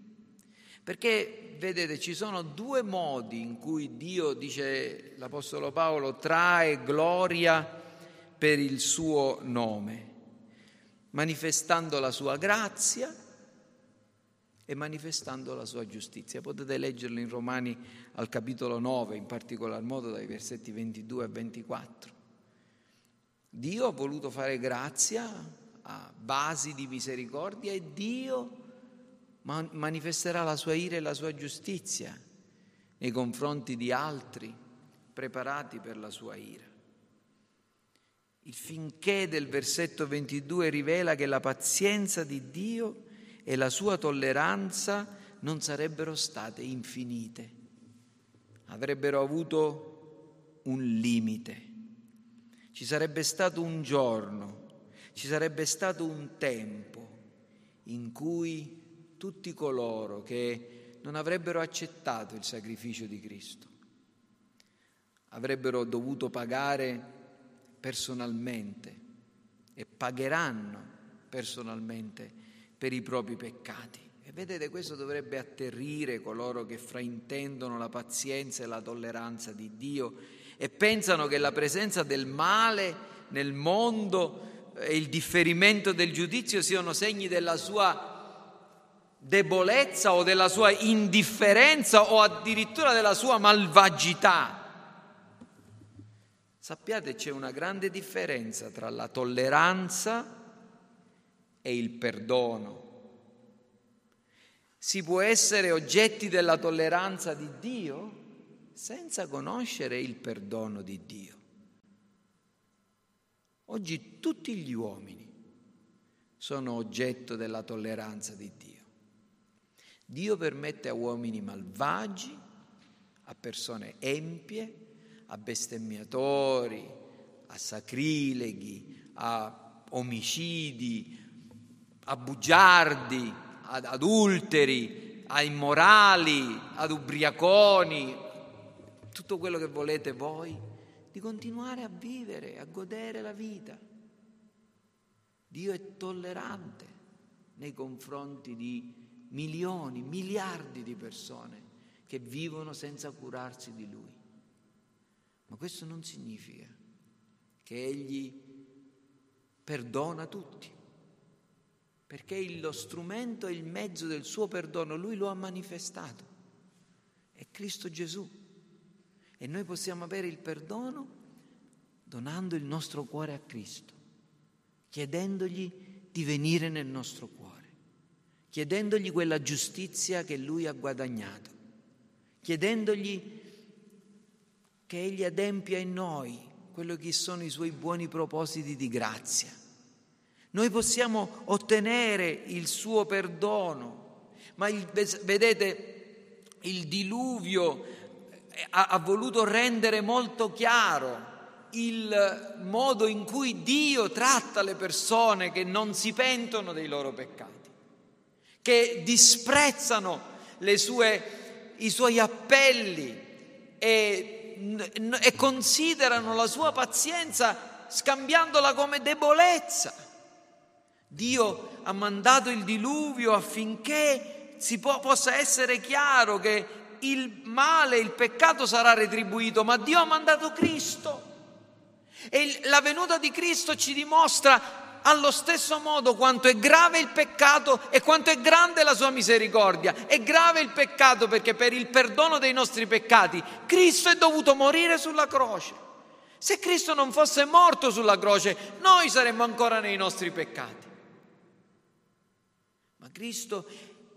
S1: Perché, vedete, ci sono due modi in cui Dio, dice l'Apostolo Paolo, trae gloria per il suo nome, manifestando la sua grazia e manifestando la sua giustizia. Potete leggerlo in Romani al capitolo 9, in particolar modo dai versetti 22 a 24. Dio ha voluto fare grazia a basi di misericordia e Dio manifesterà la sua ira e la sua giustizia nei confronti di altri preparati per la sua ira. Il finché del versetto 22 rivela che la pazienza di Dio e la sua tolleranza non sarebbero state infinite, avrebbero avuto un limite. Ci sarebbe stato un giorno, ci sarebbe stato un tempo in cui tutti coloro che non avrebbero accettato il sacrificio di Cristo, avrebbero dovuto pagare personalmente e pagheranno personalmente per i propri peccati. E vedete, questo dovrebbe atterrire coloro che fraintendono la pazienza e la tolleranza di Dio e pensano che la presenza del male nel mondo e il differimento del giudizio siano segni della sua debolezza o della sua indifferenza o addirittura della sua malvagità. Sappiate c'è una grande differenza tra la tolleranza e il perdono. Si può essere oggetti della tolleranza di Dio senza conoscere il perdono di Dio. Oggi tutti gli uomini sono oggetto della tolleranza di Dio. Dio permette a uomini malvagi, a persone empie, a bestemmiatori, a sacrileghi, a omicidi, a bugiardi, ad adulteri, a immorali, ad ubriaconi, tutto quello che volete voi, di continuare a vivere, a godere la vita. Dio è tollerante nei confronti di milioni, miliardi di persone che vivono senza curarsi di Lui. Ma questo non significa che Egli perdona tutti, perché lo strumento e il mezzo del suo perdono Lui lo ha manifestato, è Cristo Gesù. E noi possiamo avere il perdono donando il nostro cuore a Cristo, chiedendogli di venire nel nostro cuore chiedendogli quella giustizia che lui ha guadagnato, chiedendogli che egli adempia in noi quello che sono i suoi buoni propositi di grazia. Noi possiamo ottenere il suo perdono, ma il, vedete, il diluvio ha, ha voluto rendere molto chiaro il modo in cui Dio tratta le persone che non si pentono dei loro peccati che disprezzano sue, i suoi appelli e, e considerano la sua pazienza scambiandola come debolezza. Dio ha mandato il diluvio affinché si po- possa essere chiaro che il male, il peccato sarà retribuito, ma Dio ha mandato Cristo. E la venuta di Cristo ci dimostra allo stesso modo quanto è grave il peccato e quanto è grande la sua misericordia. È grave il peccato perché per il perdono dei nostri peccati Cristo è dovuto morire sulla croce. Se Cristo non fosse morto sulla croce, noi saremmo ancora nei nostri peccati. Ma Cristo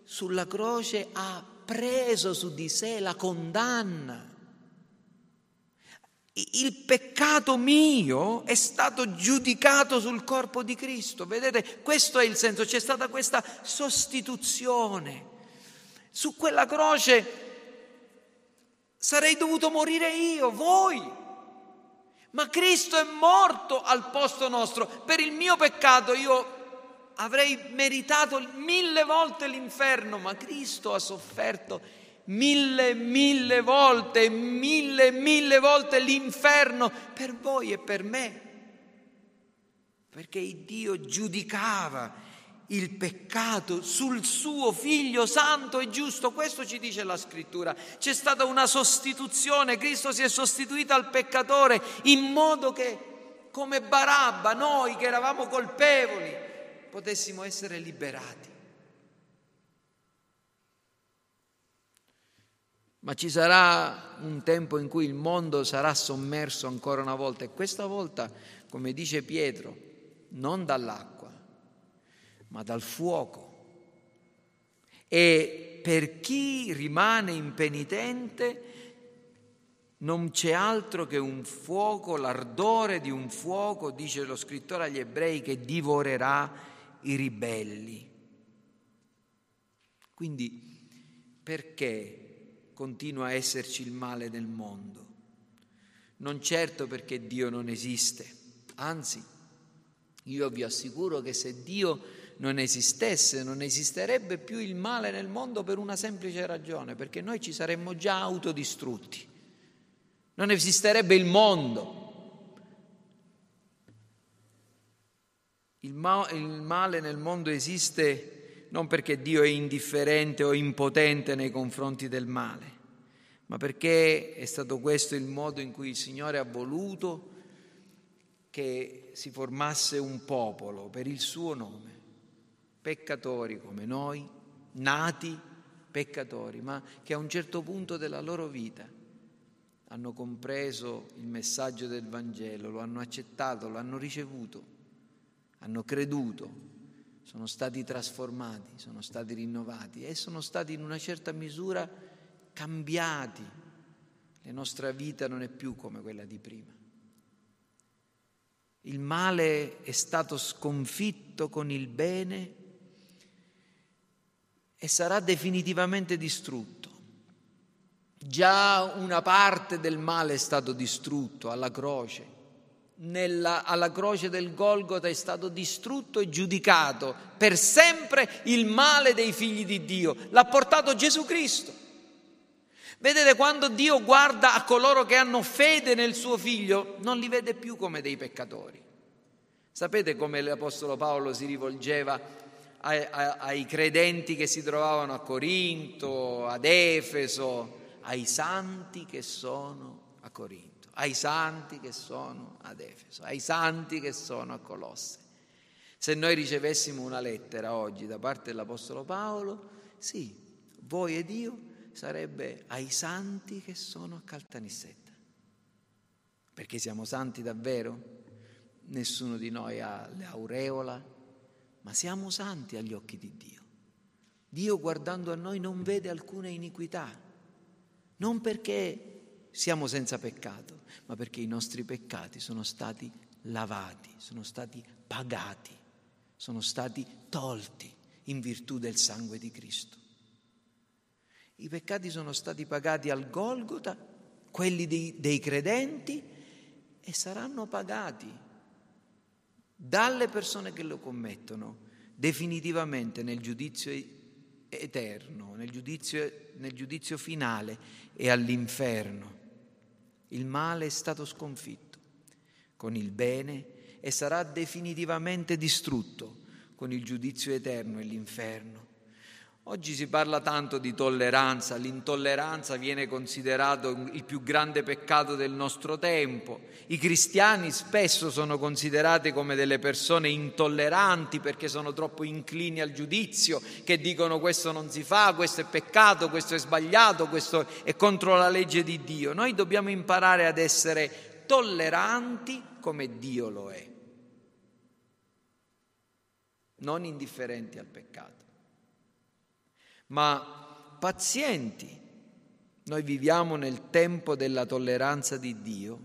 S1: sulla croce ha preso su di sé la condanna il peccato mio è stato giudicato sul corpo di Cristo. Vedete, questo è il senso, c'è stata questa sostituzione. Su quella croce sarei dovuto morire io, voi. Ma Cristo è morto al posto nostro. Per il mio peccato io avrei meritato mille volte l'inferno, ma Cristo ha sofferto mille, mille volte, mille, mille volte l'inferno per voi e per me. Perché Dio giudicava il peccato sul suo figlio santo e giusto, questo ci dice la scrittura. C'è stata una sostituzione, Cristo si è sostituito al peccatore in modo che come Barabba, noi che eravamo colpevoli, potessimo essere liberati. ma ci sarà un tempo in cui il mondo sarà sommerso ancora una volta e questa volta, come dice Pietro, non dall'acqua, ma dal fuoco. E per chi rimane impenitente non c'è altro che un fuoco, l'ardore di un fuoco, dice lo scrittore agli ebrei, che divorerà i ribelli. Quindi perché continua a esserci il male nel mondo. Non certo perché Dio non esiste, anzi, io vi assicuro che se Dio non esistesse, non esisterebbe più il male nel mondo per una semplice ragione, perché noi ci saremmo già autodistrutti. Non esisterebbe il mondo. Il, ma- il male nel mondo esiste non perché Dio è indifferente o impotente nei confronti del male, ma perché è stato questo il modo in cui il Signore ha voluto che si formasse un popolo per il suo nome, peccatori come noi, nati peccatori, ma che a un certo punto della loro vita hanno compreso il messaggio del Vangelo, lo hanno accettato, lo hanno ricevuto, hanno creduto sono stati trasformati, sono stati rinnovati e sono stati in una certa misura cambiati. La nostra vita non è più come quella di prima. il male è stato sconfitto con il bene e sarà definitivamente distrutto. Già una parte del male è stato distrutto alla croce. Nella, alla croce del Golgota è stato distrutto e giudicato per sempre il male dei figli di Dio. L'ha portato Gesù Cristo. Vedete, quando Dio guarda a coloro che hanno fede nel suo figlio, non li vede più come dei peccatori. Sapete come l'Apostolo Paolo si rivolgeva ai, ai credenti che si trovavano a Corinto, ad Efeso, ai santi che sono a Corinto, ai santi che sono ad Efeso, ai santi che sono a Colosse. Se noi ricevessimo una lettera oggi da parte dell'Apostolo Paolo, sì, voi ed io sarebbe ai santi che sono a Caltanissetta. Perché siamo santi davvero? Nessuno di noi ha l'aureola, ma siamo santi agli occhi di Dio. Dio guardando a noi non vede alcuna iniquità, non perché siamo senza peccato, ma perché i nostri peccati sono stati lavati, sono stati pagati, sono stati tolti in virtù del sangue di Cristo. I peccati sono stati pagati al Golgota, quelli dei, dei credenti, e saranno pagati dalle persone che lo commettono definitivamente nel giudizio eterno, nel giudizio, nel giudizio finale e all'inferno. Il male è stato sconfitto con il bene e sarà definitivamente distrutto con il giudizio eterno e l'inferno. Oggi si parla tanto di tolleranza, l'intolleranza viene considerato il più grande peccato del nostro tempo. I cristiani spesso sono considerati come delle persone intolleranti perché sono troppo inclini al giudizio, che dicono questo non si fa, questo è peccato, questo è sbagliato, questo è contro la legge di Dio. Noi dobbiamo imparare ad essere tolleranti come Dio lo è, non indifferenti al peccato ma pazienti. Noi viviamo nel tempo della tolleranza di Dio,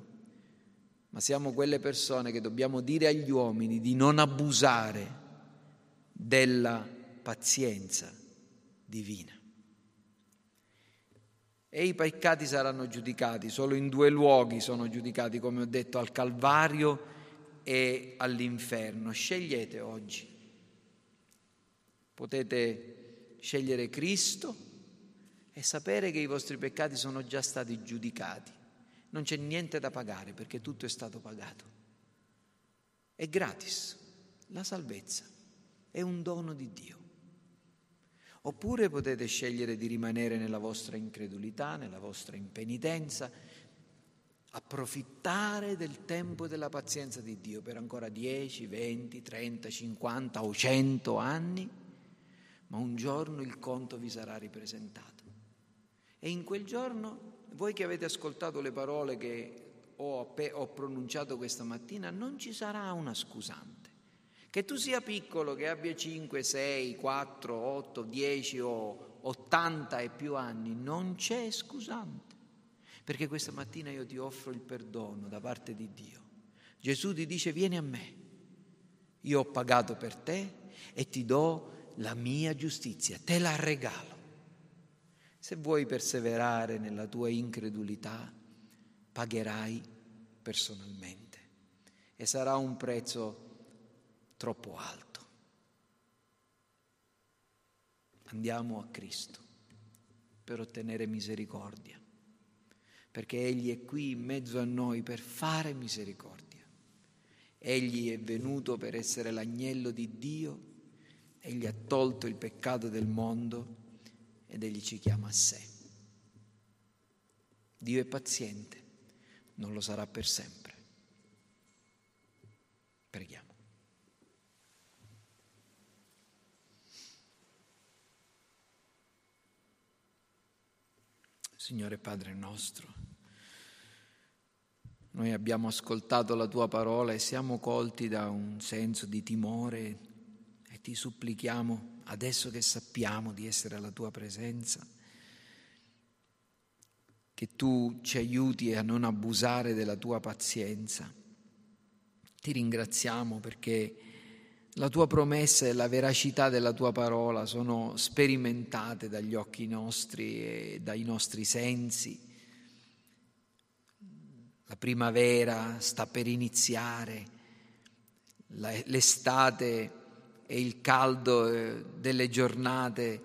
S1: ma siamo quelle persone che dobbiamo dire agli uomini di non abusare della pazienza divina. E i peccati saranno giudicati, solo in due luoghi sono giudicati, come ho detto, al Calvario e all'inferno. Scegliete oggi. Potete scegliere Cristo e sapere che i vostri peccati sono già stati giudicati. Non c'è niente da pagare perché tutto è stato pagato. È gratis. La salvezza è un dono di Dio. Oppure potete scegliere di rimanere nella vostra incredulità, nella vostra impenitenza, approfittare del tempo e della pazienza di Dio per ancora 10, 20, 30, 50 o 100 anni ma un giorno il conto vi sarà ripresentato. E in quel giorno, voi che avete ascoltato le parole che ho, ho pronunciato questa mattina, non ci sarà una scusante. Che tu sia piccolo, che abbia 5, 6, 4, 8, 10 o 80 e più anni, non c'è scusante. Perché questa mattina io ti offro il perdono da parte di Dio. Gesù ti dice vieni a me, io ho pagato per te e ti do la mia giustizia, te la regalo. Se vuoi perseverare nella tua incredulità, pagherai personalmente e sarà un prezzo troppo alto. Andiamo a Cristo per ottenere misericordia, perché Egli è qui in mezzo a noi per fare misericordia. Egli è venuto per essere l'agnello di Dio Egli ha tolto il peccato del mondo ed Egli ci chiama a sé. Dio è paziente, non lo sarà per sempre. Preghiamo. Signore Padre nostro, noi abbiamo ascoltato la tua parola e siamo colti da un senso di timore ti supplichiamo, adesso che sappiamo di essere alla tua presenza, che tu ci aiuti a non abusare della tua pazienza, Ti ringraziamo perché la tua promessa e la veracità della tua parola sono sperimentate dagli occhi nostri e dai nostri sensi. La primavera sta per iniziare, l'estate e il caldo eh, delle giornate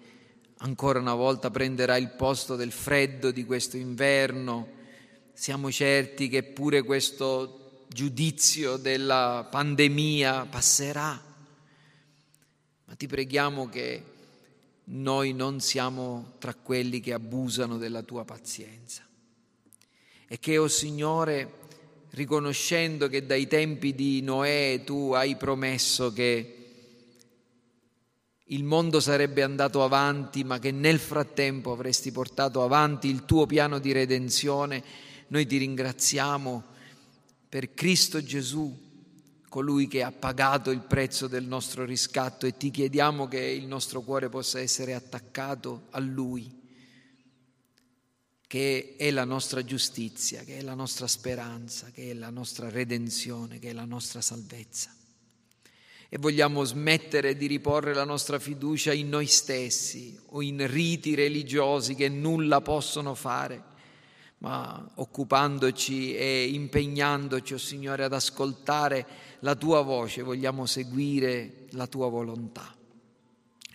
S1: ancora una volta prenderà il posto del freddo di questo inverno. Siamo certi che pure questo giudizio della pandemia passerà, ma ti preghiamo che noi non siamo tra quelli che abusano della tua pazienza e che, o oh Signore, riconoscendo che dai tempi di Noè tu hai promesso che il mondo sarebbe andato avanti, ma che nel frattempo avresti portato avanti il tuo piano di redenzione, noi ti ringraziamo per Cristo Gesù, colui che ha pagato il prezzo del nostro riscatto e ti chiediamo che il nostro cuore possa essere attaccato a Lui, che è la nostra giustizia, che è la nostra speranza, che è la nostra redenzione, che è la nostra salvezza. E vogliamo smettere di riporre la nostra fiducia in noi stessi o in riti religiosi che nulla possono fare ma occupandoci e impegnandoci, oh Signore, ad ascoltare la tua voce, vogliamo seguire la tua volontà.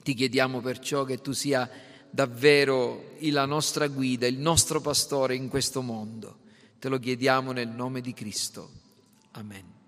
S1: Ti chiediamo perciò che tu sia davvero la nostra guida, il nostro pastore in questo mondo. Te lo chiediamo nel nome di Cristo. Amen.